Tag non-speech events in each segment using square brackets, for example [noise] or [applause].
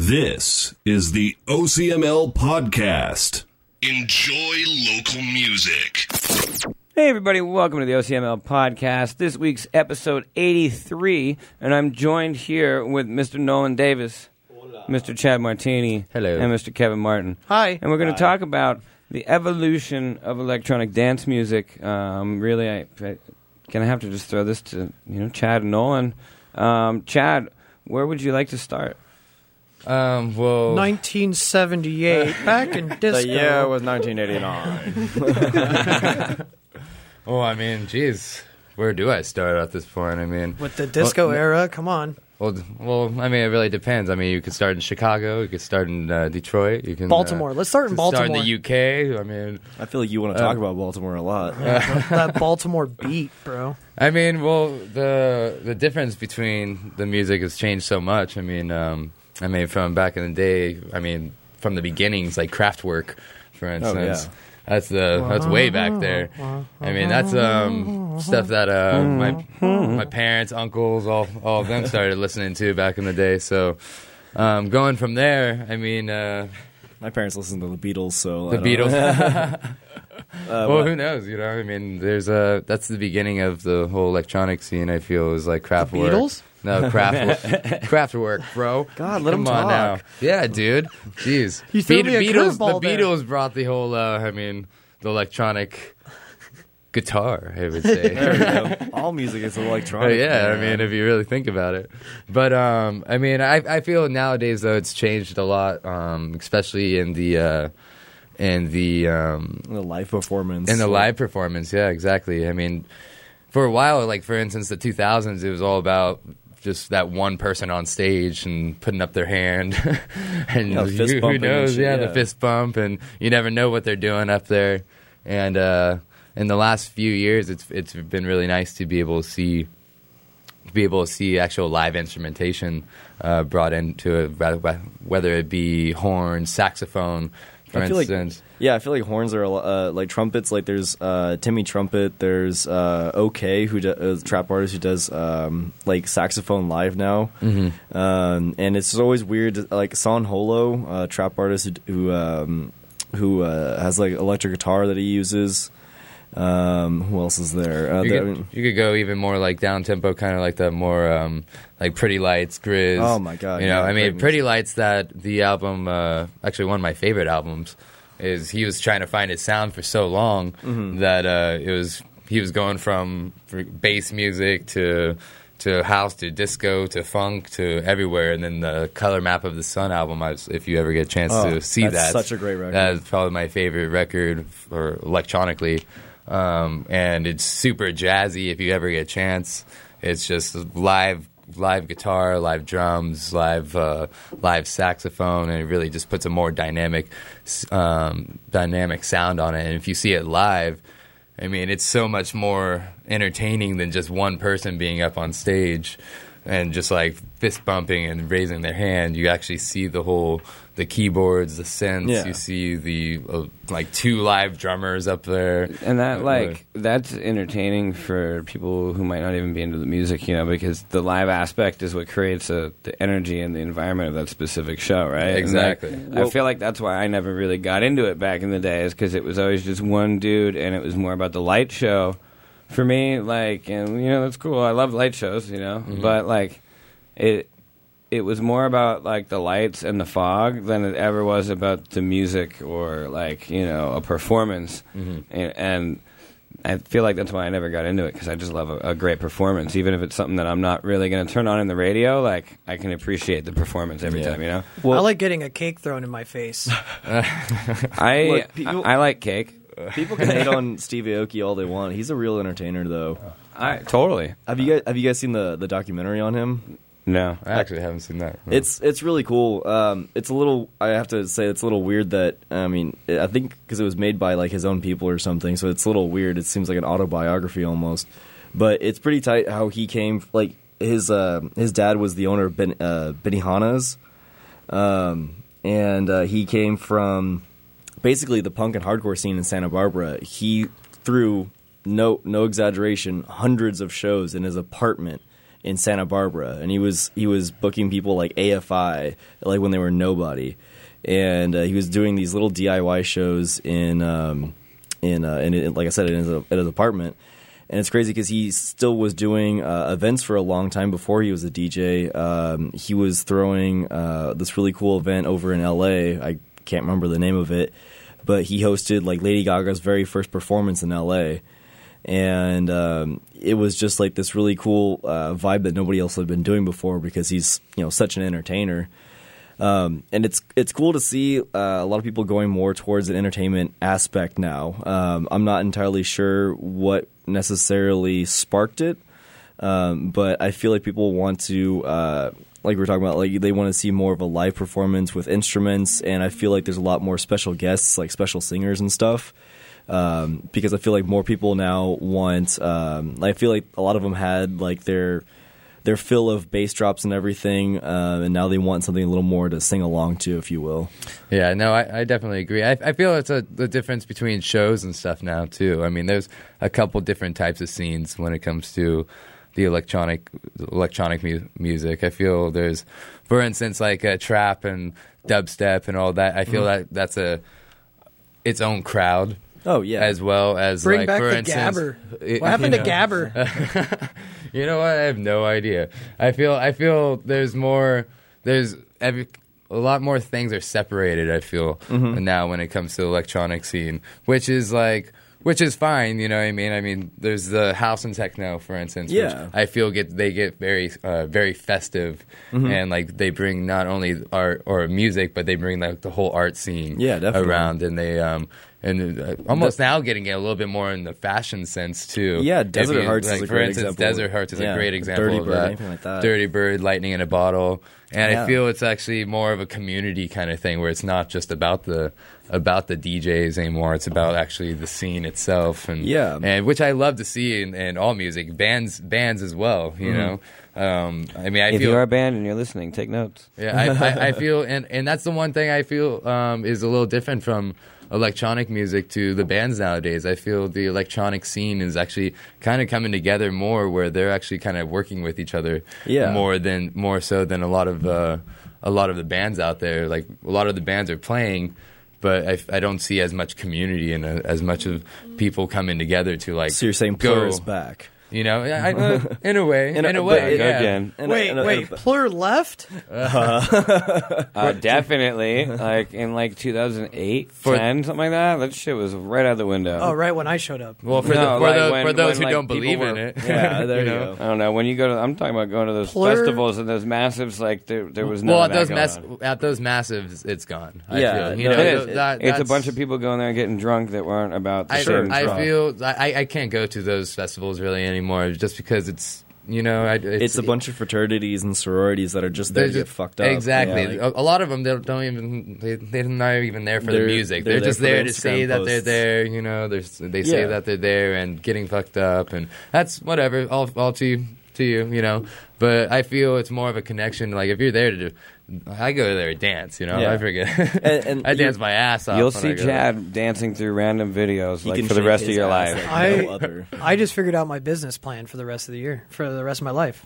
This is the OCML podcast. Enjoy local music. Hey, everybody, welcome to the OCML podcast. This week's episode 83, and I'm joined here with Mr. Nolan Davis, Mr. Chad Martini, Hello. and Mr. Kevin Martin. Hi. And we're going to talk about the evolution of electronic dance music. Um, really, I, can I gonna have to just throw this to you know Chad and Nolan. Um, Chad, where would you like to start? Um, well, 1978, back in [laughs] disco. Yeah, it was 1989. [laughs] well, I mean, jeez, where do I start at this point? I mean, With the disco Well, era, come on. well, well, I mean, it really depends. I mean, you could start in Chicago, you could start in uh, Detroit, you can Baltimore. Uh, Let's start in Start Baltimore. in the UK. I mean, I feel like you want to talk about Baltimore a lot. that Baltimore beat, bro. I mean, well, the the difference between the music has changed so much. I mean, um, I mean, from back in the day, I mean, from the beginnings, like Kraftwerk, for instance. Oh, yeah. That's the that's way back there. I mean, that's um, stuff that uh, my my parents, uncles, all all of them started listening to back in the day. So, um, going from there, I mean, uh, My parents listen to the Beatles, so I the don't. Beatles. [laughs] Uh, well, what- who knows? You know, I mean, there's a that's the beginning of the whole electronic scene. I feel is like Kraftwerk. Beatles? No, craft [laughs] Kraftwerk, bro. God, let 'em Come on talk. now. Yeah, dude. Jeez. [laughs] You threw me a Beatles. curveball The there. Beatles brought the whole. Uh, I mean, the electronic guitar. I would say. [laughs] there we go. All music is electronic. yeah, I mean, if you really think about it. But um, I mean, I I feel nowadays though it's changed a lot, um, especially in the uh, in the um, the live performance in the live performance, yeah, exactly. I mean, for a while, like for instance, the 2000s, it was all about just that one person on stage and putting up their hand, [laughs] and Yeah, who, knows? shit, yeah, the fist bump, and you never know what they're doing up there. And uh, in the last few years, it's it's been really nice to be able to see be able to see actual live instrumentation uh, brought into it, whether it be horn, saxophone, for I feel like- Yeah, I feel like horns are uh, like trumpets. Like there's uh, Timmy Trumpet. There's uh, OK, who trap artist who does um, like saxophone live now. Mm-hmm. Um, and it's always weird. Like San Holo, uh, trap artist who who, um, who uh, has like electric guitar that he uses. Um, who else is there? Uh, you, there- could, you could go even more like down tempo, kind of like the more um, like Pretty Lights, Grizz. Oh my God, You know, yeah, I mean, Pretty Lights. That the album, uh, actually one of my favorite albums, is he was trying to find his sound for so long Mm-hmm. that uh, it was he was going from bass music to to house to disco to funk to everywhere, and then the Color Map of the Sun album. I if you ever get a chance Oh, to see that's that, such a great record. That is probably my favorite record for electronically, um, and it's super jazzy. If you ever get a chance, it's just live, live guitar, live drums, live, uh, live saxophone, and it really just puts a more dynamic, um, dynamic sound on it. And if you see it live, I mean, it's so much more entertaining than just one person being up on stage and just like fist bumping and raising their hand. You actually see the whole, the keyboards, the synths. Yeah. You see the uh, like two live drummers up there, And that Uh, like that's entertaining for people who might not even be into the music, you know, because the live aspect is what creates a, the energy and the environment of that specific show, right? And, like, Exactly. I feel like that's why I never really got into it back in the day, is because it was always just one dude, and it was more about the light show. For me, like, and you know, that's cool. I love light shows, you know, Mm-hmm. but like, it it was more about like the lights and the fog than it ever was about the music or like you know a performance Mm-hmm. and, and I feel like that's why I never got into it because I just love a, a great performance even if it's something that I'm not really going to turn on in the radio like I can appreciate the performance every Yeah. time you know I like getting a cake thrown in my face. [laughs] I Look, people- I, I like cake People can hate on Steve Aoki all they want. He's a real entertainer, though. I totally Have you guys Have you guys seen the the documentary on him? no I actually haven't seen that. It's it's really cool. Um, it's a little. I have to say, it's a little weird that I mean, I think because it was made by like his own people or something, so it's a little weird. It seems like an autobiography almost, but it's pretty tight how he came. Like his uh, his dad was the owner of ben, uh, Benihana's, um, and uh, he came from basically the punk and hardcore scene in Santa Barbara. He threw no no exaggeration hundreds of shows in his apartment in Santa Barbara, and he was he was booking people like AFI, like when they were nobody, and uh, he was doing these little DIY shows in um, in, uh, in like I said in his, in his apartment. And it's crazy because he still was doing uh, events for a long time before he was a DJ. Um, he was throwing uh, this really cool event over in LA. I can't remember the name of it, but he hosted like Lady Gaga's very first performance in LA and um, it was just like this really cool uh, vibe that nobody else had been doing before because he's you know such an entertainer. Um, and it's it's cool to see uh, a lot of people going more towards an entertainment aspect now. Um, I'm not entirely sure what necessarily sparked it, um, but I feel like people want to. Uh, like we are talking about, like they want to see more of a live performance with instruments, and I feel like there's a lot more special guests, like special singers and stuff um, because I feel like more people now want. Um, I feel like a lot of them had like their their fill of bass drops and everything, uh, and now they want something a little more to sing along to, if you will. Yeah, no, I, I definitely agree. I, I feel it's a the difference between shows and stuff now too. I mean, there's a couple different types of scenes when it comes to the electronic electronic mu- music. I feel there's, for instance, like a trap and dubstep and all that. I feel mm-hmm. that that's a its own crowd Oh yeah, as well as bring like, back for the instance, gabber. it- What happened you to know. gabber? [laughs] you know what? I have no idea. I feel I feel there's more. There's every a lot more things are separated. I feel Mm-hmm. now when it comes to the electronic scene, which is like. Which is fine, you know what I mean. I mean, there's the house and techno, for instance. Yeah. which I feel get they get very, uh, very festive, Mm-hmm. and like they bring not only art or music, but they bring like the whole art scene Yeah, definitely. around, and they um and uh, almost now getting a little bit more in the fashion sense too. Yeah, Desert you- Hearts is like, a for great instance, example. Desert Hearts is Yeah, a great example Dirty of Bird, that. anything like that. Dirty Bird, Lightning in a Bottle, and Yeah. I feel it's actually more of a community kind of thing where it's not just about the about the DJs anymore. It's about actually the scene itself, and Yeah. and which I love to see in, in all music, bands bands as well. You Mm-hmm. know, um, I mean, I if feel you're a band and you're listening, take notes. yeah, I, I, I [laughs] feel, and, and that's the one thing I feel um, is a little different from electronic music to the bands nowadays. I feel the electronic scene is actually kind of coming together more, where they're actually kind of working with each other Yeah. more than more so than a lot of uh, a lot of the bands out there. Like a lot of the bands are playing. But I, I don't see as much community and uh, as much of people coming together to like. So you're saying go, back? You know, I, uh, [laughs] in a way, in, In a- a, way, but- yeah. Again. And- wait, and- wait, and- Plur left? [laughs] Uh, definitely, like in like 2008, For- 10, something like that. That shit was right out the window. Oh, right when I showed up. Well, for, No, the, for, like the, when- for those when, who like, don't people believe in it, Yeah, [laughs] there you know? go. I don't know. When you go to, I'm talking about going to those Plur- festivals and those massives. Like there, there was none Well, at those mass- at those massives, it's gone. I Yeah, feel. you no, know, It it is. that- it's a bunch of people going there getting drunk that weren't about. The I, same I feel I, I can't go to those festivals really anymore, just because it's you know I, it's, It's a bunch of fraternities and sororities that are just there they're to get just- fucked up. Exactly. Yeah, like- a, a lot of them they don't, even they, they're not even there for the music. they're They're, just for the there to say Instagram that they're there. You know, they say that they're there and getting fucked up, and that's whatever. All all to you, to you, you know. But I feel it's more of a connection. Like if you're there to do, I go there to dance. You know, Yeah. I forget. And- and [laughs] I you- dance my ass off. You'll when see I go Chad dancing through random videos He like for the rest of your life. like I- no other. I just figured out my business plan for the rest of the year, for the rest of my life.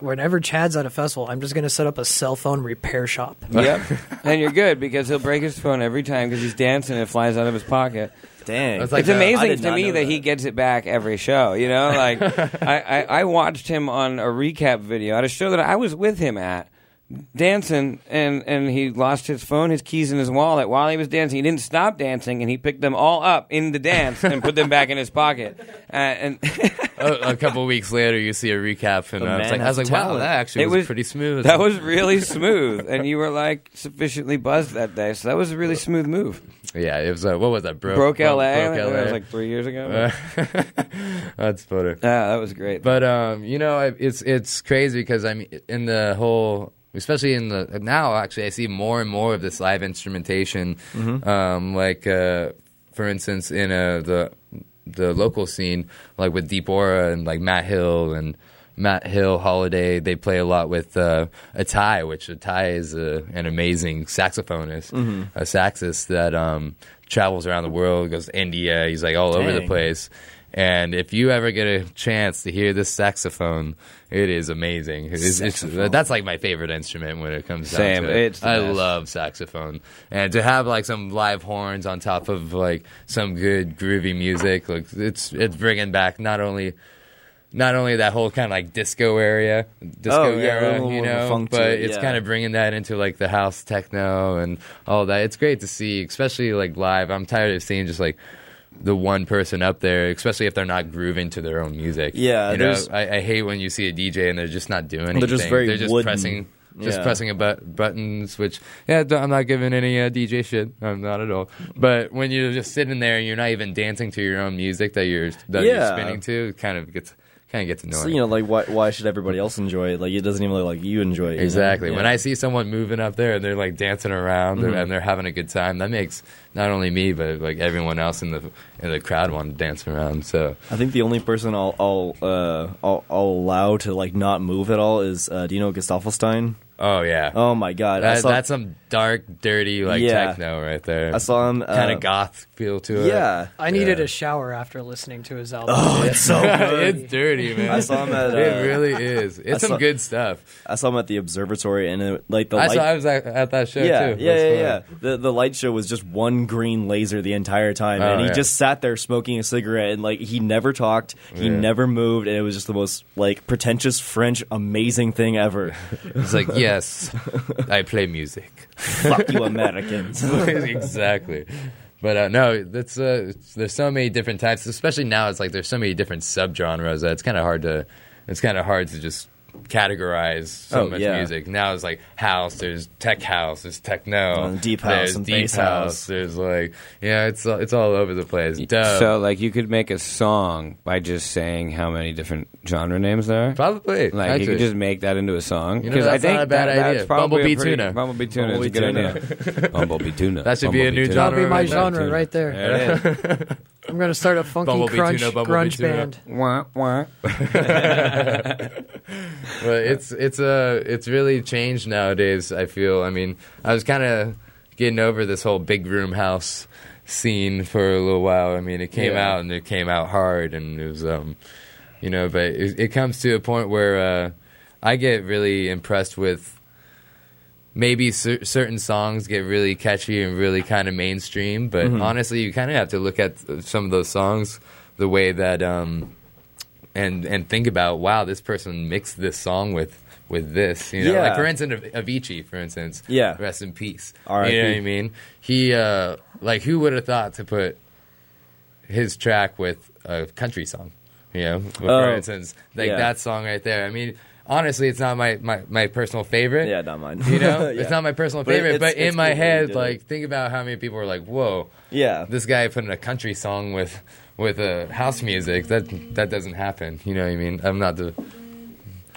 Whenever Chad's at a festival, I'm just going to set up a cell phone repair shop. yep, and you're good because he'll break his phone every time because he's dancing and it flies out of his pocket. Dang, It's like it's the- amazing to me know that. he gets it back every show. You know, like [laughs] I, I, I watched him on a recap video at a show that I was with him at dancing and and he lost his phone his keys in his wallet while he was dancing he didn't stop dancing and he picked them all up in the dance and put them back in his pocket uh, and a, [laughs] a couple weeks later, you see a recap, and The I was like, I was has like, wow, that actually It was, was- pretty smooth. that was really smooth and you were like sufficiently buzzed that day so that was a really smooth move yeah. It was uh, what was that? Broke, broke la Broke that LA. was like three years ago [laughs] that's funny. yeah that was great But um, you know, it's it's crazy because I mean, in the whole, especially in the now, actually, I see more and more of this live instrumentation. Um, like, uh, for instance, in uh, the the local scene, like with Deep Aura and like Matt Hill and Matt Hill Holiday, they play a lot with uh, Atai, which Atai is uh, an amazing saxophonist, a saxist that um, travels around the world, goes to India. He's like all over the place. And if you ever get a chance to hear this saxophone, it is amazing. It is, it's, that's like my favorite instrument when it comes Same. down to it. I best. love saxophone, and to have like some live horns on top of like some good groovy music, like it's it's bringing back not only not only that whole kind of like disco area, disco Oh, yeah, era, little you more of a know, but it, it's yeah. kind of bringing that into like the house techno and all that. It's great to see, especially like live. I'm tired of seeing just like the one person up there, especially if they're not grooving to their own music. Yeah, you know, I, I hate when you see a DJ and they're just not doing anything. They're just very They're just wooden. pressing. Just Yeah. pressing a but- buttons, which yeah, I'm not giving any uh, DJ shit. I'm not at all. But when you're just sitting there and you're not even dancing to your own music that you're that you're spinning to, it kind of gets kind of gets annoying. So, you know, like why why should everybody else enjoy it? Like it doesn't even look like you enjoy it. you? Exactly. Yeah. When I see someone moving up there and they're like dancing around Mm-hmm. and they're having a good time, that makes not only me but like everyone else in the in the crowd want to dance around. So I think the only person I'll I'll, uh, I'll I'll allow to like not move at all is uh, do you know Gesaffelstein? Oh yeah, Oh my god, I that, saw, that's some dark, dirty like Yeah. techno right there. I saw him. Uh, kind of goth feel to it. Yeah, I needed Yeah. a shower after listening to his album. Oh, it's so [laughs] good. it's dirty, man. I saw him at. Uh, it really is. It's some good stuff. I saw him at the observatory, and it, like the I light. saw. I was at, at that show yeah, too. yeah, yeah, fun. yeah. The the light show was just one green laser the entire time, Oh, and he yeah. just sat there smoking a cigarette, and like he never talked, he Yeah. never moved, and it was just the most like pretentious French amazing thing ever. [laughs] It's like yes, I play music. Fuck you, Americans. [laughs] exactly. But uh, no, that's uh, there's so many different types. Especially now, it's like there's so many different subgenres that it's kind of hard to it's kind of hard to just categorize so Oh, much yeah. music. Now it's like house, there's tech house, there's techno, Uh, deep house there's and deep bass house, house. there's like yeah, it's it's all over the place. Dub, So, like, you could make a song by just saying how many different genre names there are. probably Like, actually. you could just make that into a song. You know, 'Cause that's I think not a bad that, idea. That's probably Bumblebee a pretty, tuna. Bumblebee tuna is a good Bumblebee idea. [laughs] Bumblebee tuna. That should be a new tuna. That'll be my right there. genre right there. There [laughs] it is. I'm gonna start a funky Bumblebee crunch tuna, bumblebee grunge tuna. band. [laughs] Wah, wah. [laughs] but it's it's uh it's really changed nowadays. I feel. I mean, I was kind of getting over this whole big room house scene for a little while. I mean, it came Yeah. out and it came out hard, and it was um, you know, but it, it comes to a point where uh, I get really impressed with. Maybe cer- certain songs get really catchy and really kind of mainstream, but honestly, you kind of have to look at some of those songs the way that um, and and think about wow this person mixed this song with with this you know? Yeah. like for instance Avicii for instance. Yeah. rest in peace. R.I.P.. you know what I mean? He uh like who would have thought to put his track with a country song you know? For Oh, instance like yeah. that song right there. I mean honestly it's not my my, my personal favorite yeah, not mine. you know [laughs] Yeah. it's not my personal But favorite it's- but in it's my cool that he head like it. think about how many people are like whoa Yeah, this guy put in a country song with with uh, house music that that doesn't happen you know what i mean i'm not the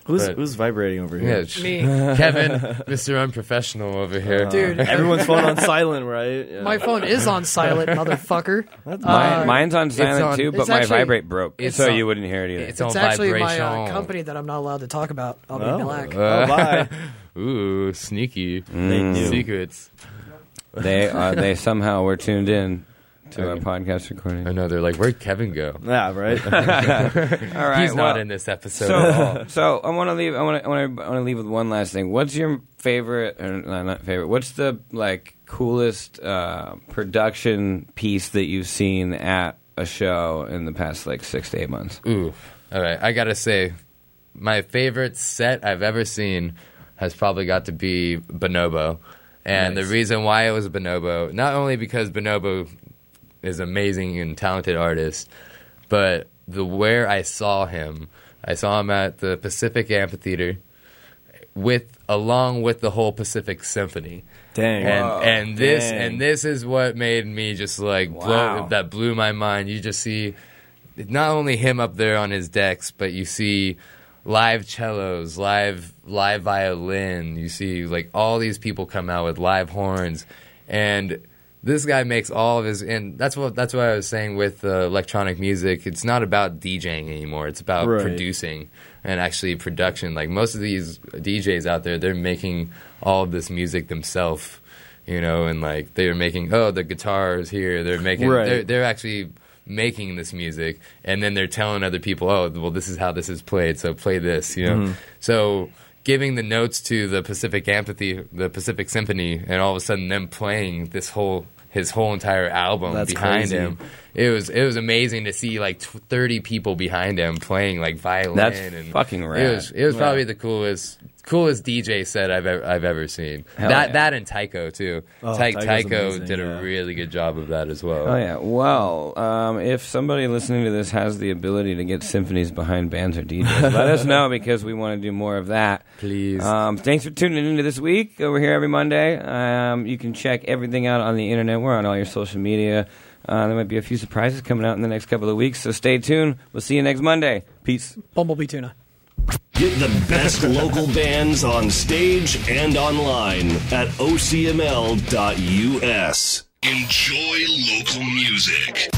who's who's vibrating over yeah, here? sh- Me. [laughs] kevin mr unprofessional over here Dude, Everyone's phone on [laughs] silent, right? Yeah. my phone is on silent, [laughs] motherfucker. Mine, Uh, mine's on silent on- too, but it's my actually- vibrate broke, it's so on- you wouldn't hear it either. it's It's on actually my vibration uh, company that I'm not allowed to talk about. I'll be Oh. black. oh, bye. ooh sneaky They knew. secrets they are, they somehow were tuned in to our podcast recording. i know they're like where'd kevin go [laughs] Yeah, [laughs] right. All right, he's not in this episode at all. So, I want to leave. I want to. I want to. I want to leave with one last thing. What's your favorite? Or no, not favorite. What's the like coolest uh, production piece that you've seen at a show in the past like six to eight months? Ooh, all right. I gotta say, my favorite set I've ever seen has probably got to be Bonobo, and Nice. the reason why it was Bonobo, not only because Bonobo is an amazing and talented artist, but the where I saw him, I saw him at the Pacific Amphitheater with along with the whole Pacific Symphony Dang. and Whoa, and this dang. and this is what made me just like Wow. blow that blew my mind. You just see not only him up there on his decks, but you see live cellos, live live violin. You see like all these people come out with live horns, and this guy makes all of his. And that's what that's what I was saying with uh, electronic music. It's not about DJing anymore. It's about Right. producing and actually production. Like most of these DJs out there, they're making all of this music themselves. You know, and like they're making oh the guitars here. They're making Right. they're, they're actually making this music, and then they're telling other people, "Oh, well, this is how this is played, so play this," you know. Mm-hmm. So giving the notes to the Pacific Amphitheater, the Pacific Symphony, and all of a sudden them playing this whole his whole entire album That's behind crazy. him. It was it was amazing to see like tw- thirty people behind him playing like violin. That's and fucking It was it was Yeah. probably the coolest coolest DJ set I've ever, I've ever seen. Hell that yeah. that and Tycho too. Oh, Ty- Tycho amazing, did yeah. a really good job of that as well. Oh yeah. Well, um, if somebody listening to this has the ability to get symphonies behind bands or DJs, [laughs] let us know because we want to do more of that. Please. Um, thanks for tuning into this week. We're here every Monday. Um, you can check everything out on the internet. We're on all your social media. Uh, there might be a few surprises coming out in the next couple of weeks, so stay tuned. We'll see you next Monday. Peace. Bumblebee tuna. Get the best [laughs] local bands on stage and online at ocml.us. Enjoy local music.